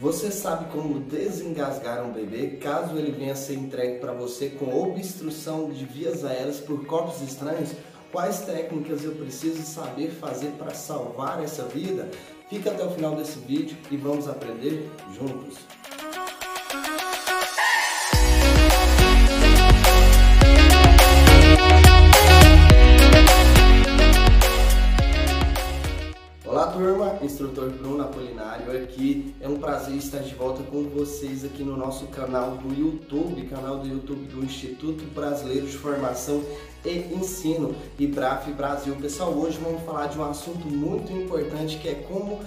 Você sabe como desengasgar um bebê caso ele venha ser entregue para você com obstrução de vias aéreas por corpos estranhos? Quais técnicas eu preciso saber fazer para salvar essa vida? Fica até o final desse vídeo e vamos aprender juntos. Aqui. É um prazer estar de volta com vocês aqui no nosso canal do YouTube, canal do YouTube do Instituto Brasileiro de Formação e Ensino, IBRAF Brasil. Pessoal, hoje vamos falar de um assunto muito importante que é como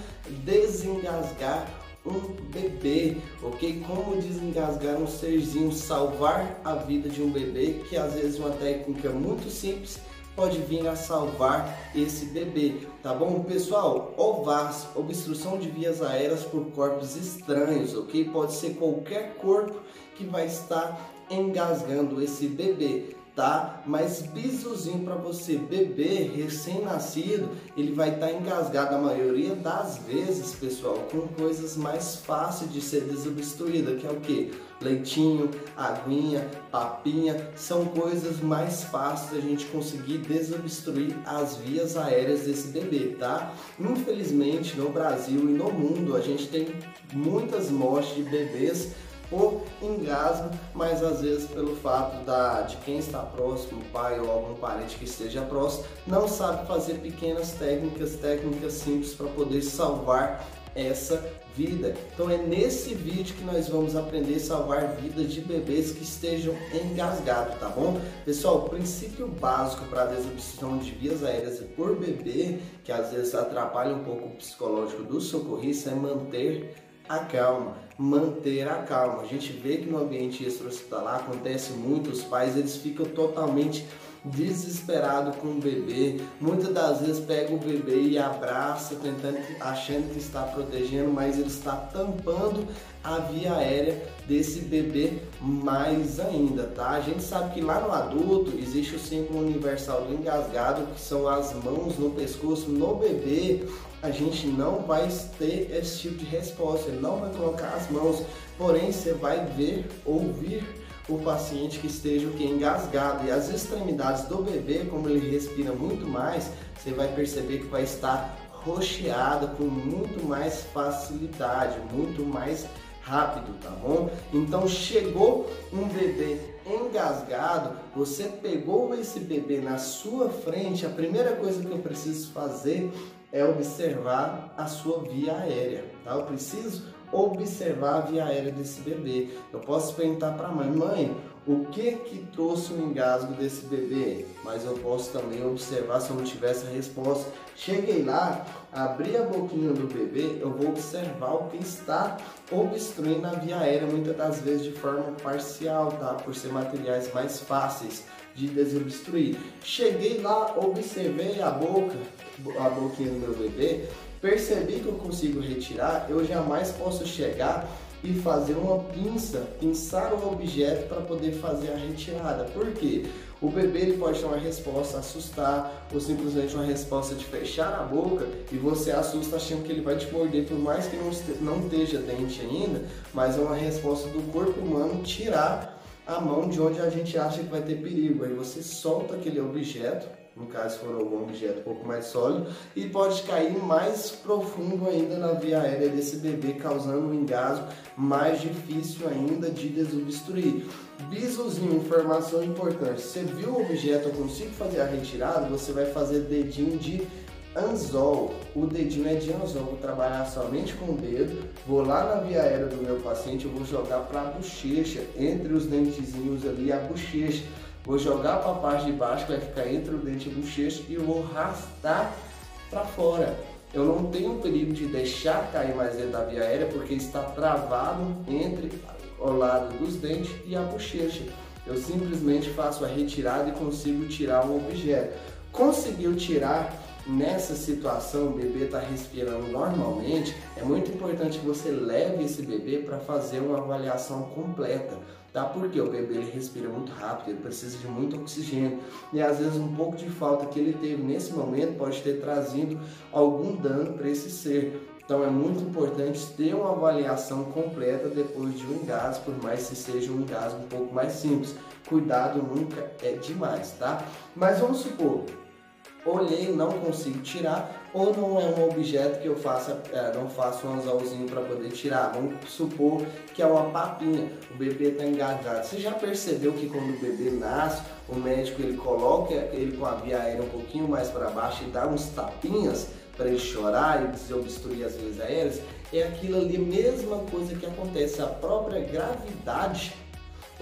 desengasgar um bebê, ok? Como desengasgar um serzinho, salvar a vida de um bebê, que às vezes é uma técnica muito simples pode vir a salvar esse bebê, tá bom? Pessoal, ovás, obstrução de vias aéreas por corpos estranhos, ok? Pode ser qualquer corpo que vai estar engasgando esse bebê tá? Mas bisozinho para você bebê recém-nascido, ele vai estar tá engasgado a maioria das vezes, pessoal, com coisas mais fáceis de ser desobstruída, que é o que? Leitinho, aguinha, papinha, são coisas mais fáceis da gente conseguir desobstruir as vias aéreas desse bebê, tá? Infelizmente, no Brasil e no mundo, a gente tem muitas mortes de bebês por engasgo, mas às vezes pelo fato da, de quem está próximo, pai ou algum parente que esteja próximo, não sabe fazer pequenas técnicas, técnicas simples para poder salvar essa vida. Então é nesse vídeo que nós vamos aprender a salvar vidas de bebês que estejam engasgados, tá bom? Pessoal, o princípio básico para a desobstrução de vias aéreas por bebê, que às vezes atrapalha um pouco o psicológico do socorrista, é manter a calma, manter a calma. A gente vê que no ambiente extra-hospitalar acontece muito, os pais eles ficam totalmente desesperado com o bebê, muitas das vezes pega o bebê e abraça, tentando, achando que está protegendo, mas ele está tampando a via aérea desse bebê mais ainda, tá? A gente sabe que lá no adulto existe o símbolo universal do engasgado, que são as mãos no pescoço. No bebê, a gente não vai ter esse tipo de resposta, ele não vai colocar as mãos, porém você vai ver, ouvir o paciente que esteja o que engasgado e as extremidades do bebê, como ele respira muito mais, você vai perceber que vai estar rocheada com muito mais facilidade, muito mais rápido, tá bom? Então chegou um bebê engasgado, você pegou esse bebê na sua frente, a primeira coisa que eu preciso fazer é observar a sua via aérea, tá? Eu preciso observar a via aérea desse bebê. Eu posso perguntar para a mãe, mãe, o que que trouxe o engasgo desse bebê? Mas eu posso também observar se eu não tivesse a resposta. Cheguei lá, abri a boquinha do bebê, eu vou observar o que está obstruindo a via aérea, muitas das vezes de forma parcial, tá? Por ser materiais mais fáceis de desobstruir. Cheguei lá, observei a boca, a boquinha do meu bebê, percebi que eu consigo retirar, eu jamais posso chegar e fazer uma pinça, pinçar o objeto para poder fazer a retirada. Por quê? O bebê ele pode ter uma resposta assustar ou simplesmente uma resposta de fechar a boca e você assusta achando que ele vai te morder, por mais que não esteja dente ainda, mas é uma resposta do corpo humano tirar a mão de onde a gente acha que vai ter perigo. Aí você solta aquele objeto no caso for algum objeto um pouco mais sólido, e pode cair mais profundo ainda na via aérea desse bebê, causando um engasgo mais difícil ainda de desobstruir. Bisozinho, informação importante, você viu o objeto, eu consigo fazer a retirada, você vai fazer dedinho de anzol, o dedinho é de anzol, vou trabalhar somente com o dedo, vou lá na via aérea do meu paciente, eu vou jogar para a bochecha, entre os dentezinhos ali, a bochecha, Vou jogar para a parte de baixo, que vai ficar entre o dente e a bochecha, e vou arrastar para fora. Eu não tenho perigo de deixar cair mais dentro da via aérea, porque está travado entre o lado dos dentes e a bochecha. Eu simplesmente faço a retirada e consigo tirar o objeto. Conseguiu tirar nessa situação, o bebê está respirando normalmente, é muito importante que você leve esse bebê para fazer uma avaliação completa tá? Porque o bebê ele respira muito rápido, ele precisa de muito oxigênio e às vezes um pouco de falta que ele teve nesse momento pode ter trazido algum dano para esse ser. Então é muito importante ter uma avaliação completa depois de um engasgo, por mais que seja um engasgo um pouco mais simples. Cuidado nunca é demais, tá? Mas vamos supor, olhei, não consigo tirar, ou não é um objeto que eu faça, é, não faço um anzolzinho para poder tirar. Vamos supor que é uma papinha, o bebê está engasgado. Você já percebeu que quando o bebê nasce, o médico ele coloca ele com a via aérea um pouquinho mais para baixo e dá uns tapinhas para ele chorar e desobstruir as vias aéreas? É aquilo ali, mesma coisa que acontece, a própria gravidade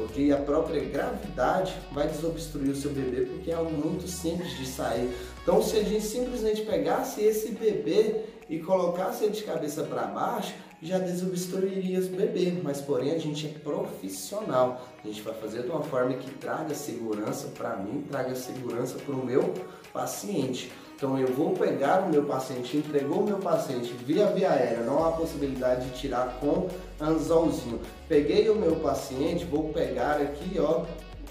porque a própria gravidade vai desobstruir o seu bebê, porque é algo muito simples de sair. Então, se a gente simplesmente pegasse esse bebê e colocasse ele de cabeça para baixo, já desobstruiria o bebê, mas porém a gente é profissional. A gente vai fazer de uma forma que traga segurança para mim, traga segurança para o meu paciente. Então eu vou pegar o meu paciente, entregou o meu paciente via via aérea, não há possibilidade de tirar com anzolzinho. Peguei o meu paciente, vou pegar aqui, ó,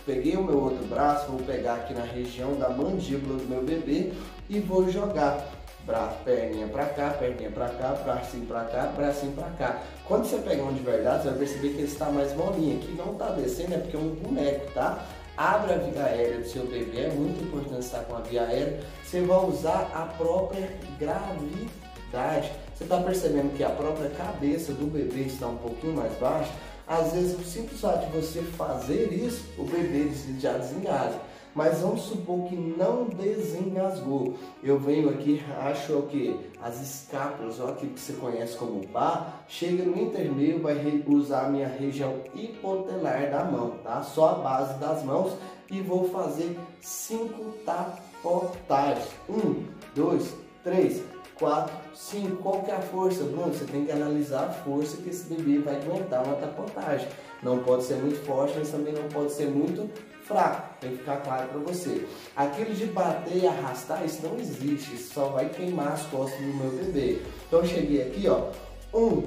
peguei o meu outro braço, vou pegar aqui na região da mandíbula do meu bebê e vou jogar braço, perninha para cá, perninha para cá, bracinho para cá, bracinho para cá. Quando você pegar um de verdade, você vai perceber que ele está mais molinho. Aqui não está descendo, é porque é um boneco, tá? Abra a via aérea do seu bebê, é muito importante estar com a via aérea. Você vai usar a própria gravidade. Você está percebendo que a própria cabeça do bebê está um pouquinho mais baixa? Às vezes, o simples fato de você fazer isso, o bebê já desengasga. Mas vamos supor que não desengasgou. Eu venho aqui, acho o que? As escápulas, ou aquilo que você conhece como pá, chega no intermeio, vai usar a minha região hipotelar da mão, tá? Só a base das mãos e vou fazer cinco tapotagens. Um, dois, três, 4, 5. Qual que é a força, Bruno? Você tem que analisar a força que esse bebê vai aguentar uma tapotagem. Não pode ser muito forte, mas também não pode ser muito fraco. Tem que ficar claro para você. Aquilo de bater e arrastar, isso não existe. Isso só vai queimar as costas do meu bebê. Então eu cheguei aqui, ó. 1,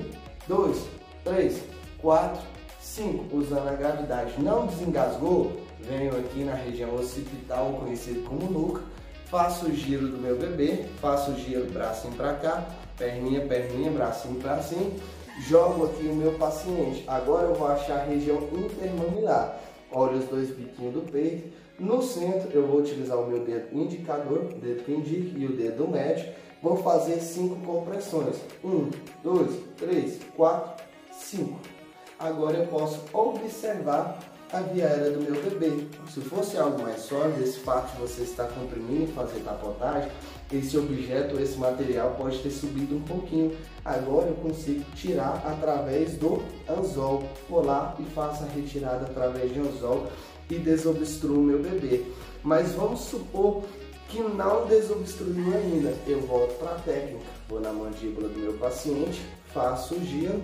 2, 3, 4, 5. Usando a gravidade. Não desengasgou? Venho aqui na região occipital, conhecido como nuca faço o giro do meu bebê, faço o giro bracinho para cá, perninha, perninha, bracinho, bracinho, jogo aqui o meu paciente. Agora eu vou achar a região intermamilar. Olha os dois biquinhos do peito. No centro eu vou utilizar o meu dedo indicador, o dedo que e o dedo médio. Vou fazer cinco compressões. Um, dois, três, quatro, cinco. Agora eu posso observar a via do meu bebê. Se fosse algo mais sólido, esse fato de você estar comprimindo fazer tapotagem, esse objeto, esse material pode ter subido um pouquinho. Agora eu consigo tirar através do anzol. Vou lá e faço a retirada através de anzol e desobstruo o meu bebê. Mas vamos supor que não desobstruiu ainda. Eu volto para a técnica. Vou na mandíbula do meu paciente, faço o giro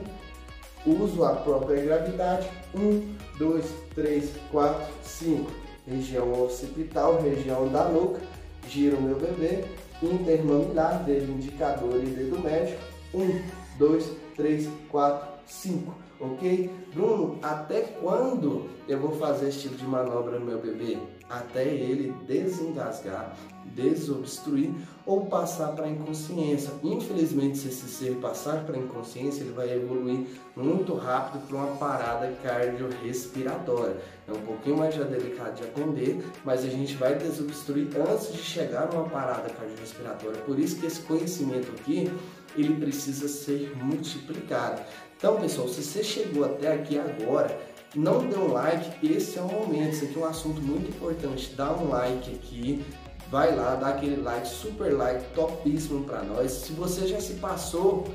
uso a própria gravidade. 1, 2, 3, 4, 5. Região occipital, região da nuca. Giro meu bebê. Intermamilar, dedo indicador e dedo médio. 1, 2, 3, 4, 5. Ok? Bruno, até quando eu vou fazer esse tipo de manobra no meu bebê? Até ele desengasgar desobstruir ou passar para a inconsciência. Infelizmente, se esse ser passar para a inconsciência, ele vai evoluir muito rápido para uma parada cardiorrespiratória. É um pouquinho mais delicado de atender, mas a gente vai desobstruir antes de chegar numa parada cardiorrespiratória. Por isso que esse conhecimento aqui, ele precisa ser multiplicado. Então, pessoal, se você chegou até aqui agora, não deu um like, esse é o momento. Isso aqui é um assunto muito importante. Dá um like aqui, vai lá, dá aquele like, super like, topíssimo para nós. Se você já se passou,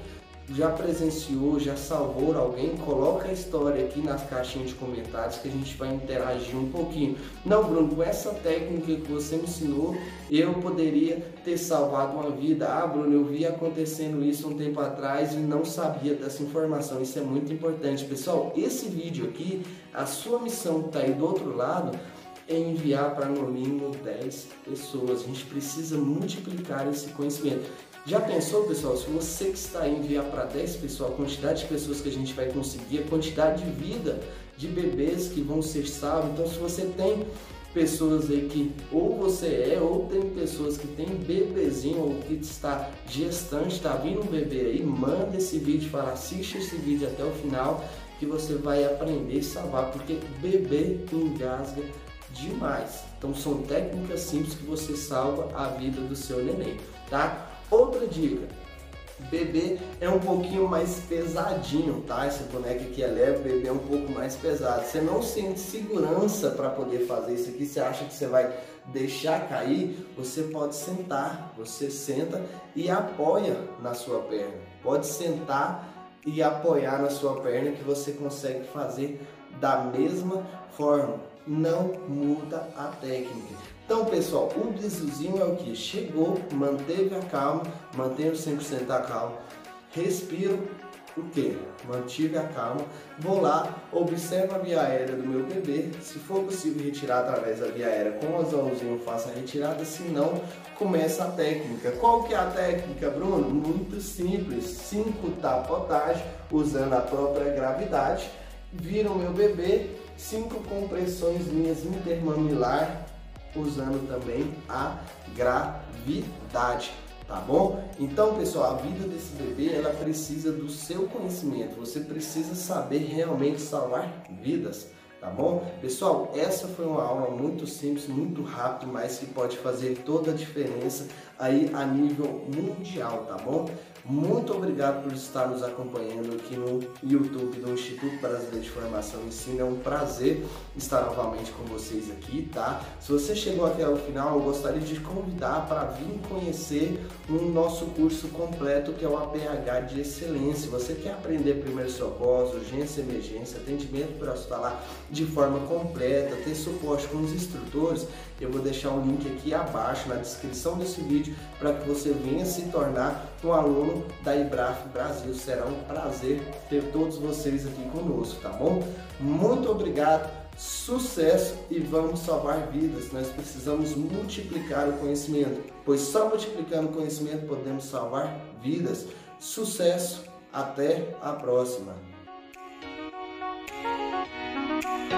já presenciou, já salvou alguém, coloca a história aqui nas caixinhas de comentários que a gente vai interagir um pouquinho. Não, Bruno, com essa técnica que você me ensinou, eu poderia ter salvado uma vida. Ah, Bruno, eu vi acontecendo isso um tempo atrás e não sabia dessa informação. Isso é muito importante. Pessoal, esse vídeo aqui, a sua missão está aí do outro lado, é enviar para no mínimo 10 pessoas. A gente precisa multiplicar esse conhecimento. Já pensou, pessoal, se você que está aí enviar para 10 pessoas, a quantidade de pessoas que a gente vai conseguir, a quantidade de vida de bebês que vão ser salvos. Então, se você tem pessoas aí que ou você é ou tem pessoas que tem bebezinho ou que está gestante, está vindo um bebê aí, manda esse vídeo, fala, assiste esse vídeo até o final que você vai aprender e salvar, porque bebê engasga demais. Então são técnicas simples que você salva a vida do seu neném, tá? Outra dica, bebê é um pouquinho mais pesadinho, tá? Esse boneco aqui é leve, bebê é um pouco mais pesado. Você não sente segurança para poder fazer isso aqui, você acha que você vai deixar cair, você pode sentar, você senta e apoia na sua perna. Pode sentar e apoiar na sua perna que você consegue fazer da mesma forma. Não muda a técnica. Então, pessoal, o bizuzinho é o que? Chegou, manteve a calma, mantenha 100% a calma, respiro, o que? Mantive a calma, vou lá, observo a via aérea do meu bebê, se for possível retirar através da via aérea com o anzolzinho, faça a retirada, se não, começa a técnica. Qual que é a técnica, Bruno? Muito simples, 5 tapotagens, usando a própria gravidade, vira o meu bebê, 5 compressões minhas intermamilar, usando também a gravidade tá bom? Então, pessoal, a vida desse bebê, ela precisa do seu conhecimento. Você precisa saber realmente salvar vidas, tá bom? Pessoal, essa foi uma aula muito simples, muito rápida, mas que pode fazer toda a diferença aí a nível mundial, tá bom? Muito obrigado por estar nos acompanhando aqui no YouTube do Instituto Brasileiro de Formação e Ensino. É um prazer estar novamente com vocês aqui, tá? Se você chegou até o final, eu gostaria de convidar para vir conhecer o nosso curso completo que é o APH de Excelência. Você quer aprender primeiros socorros, urgência emergência, atendimento para hospitalar de forma completa, ter suporte com os instrutores? Eu vou deixar o link aqui abaixo na descrição desse vídeo para que você venha se tornar um aluno da IBRAF Brasil. Será um prazer ter todos vocês aqui conosco, tá bom? Muito obrigado, sucesso e vamos salvar vidas. Nós precisamos multiplicar o conhecimento, pois só multiplicando o conhecimento podemos salvar vidas. Sucesso, até a próxima. Thank you.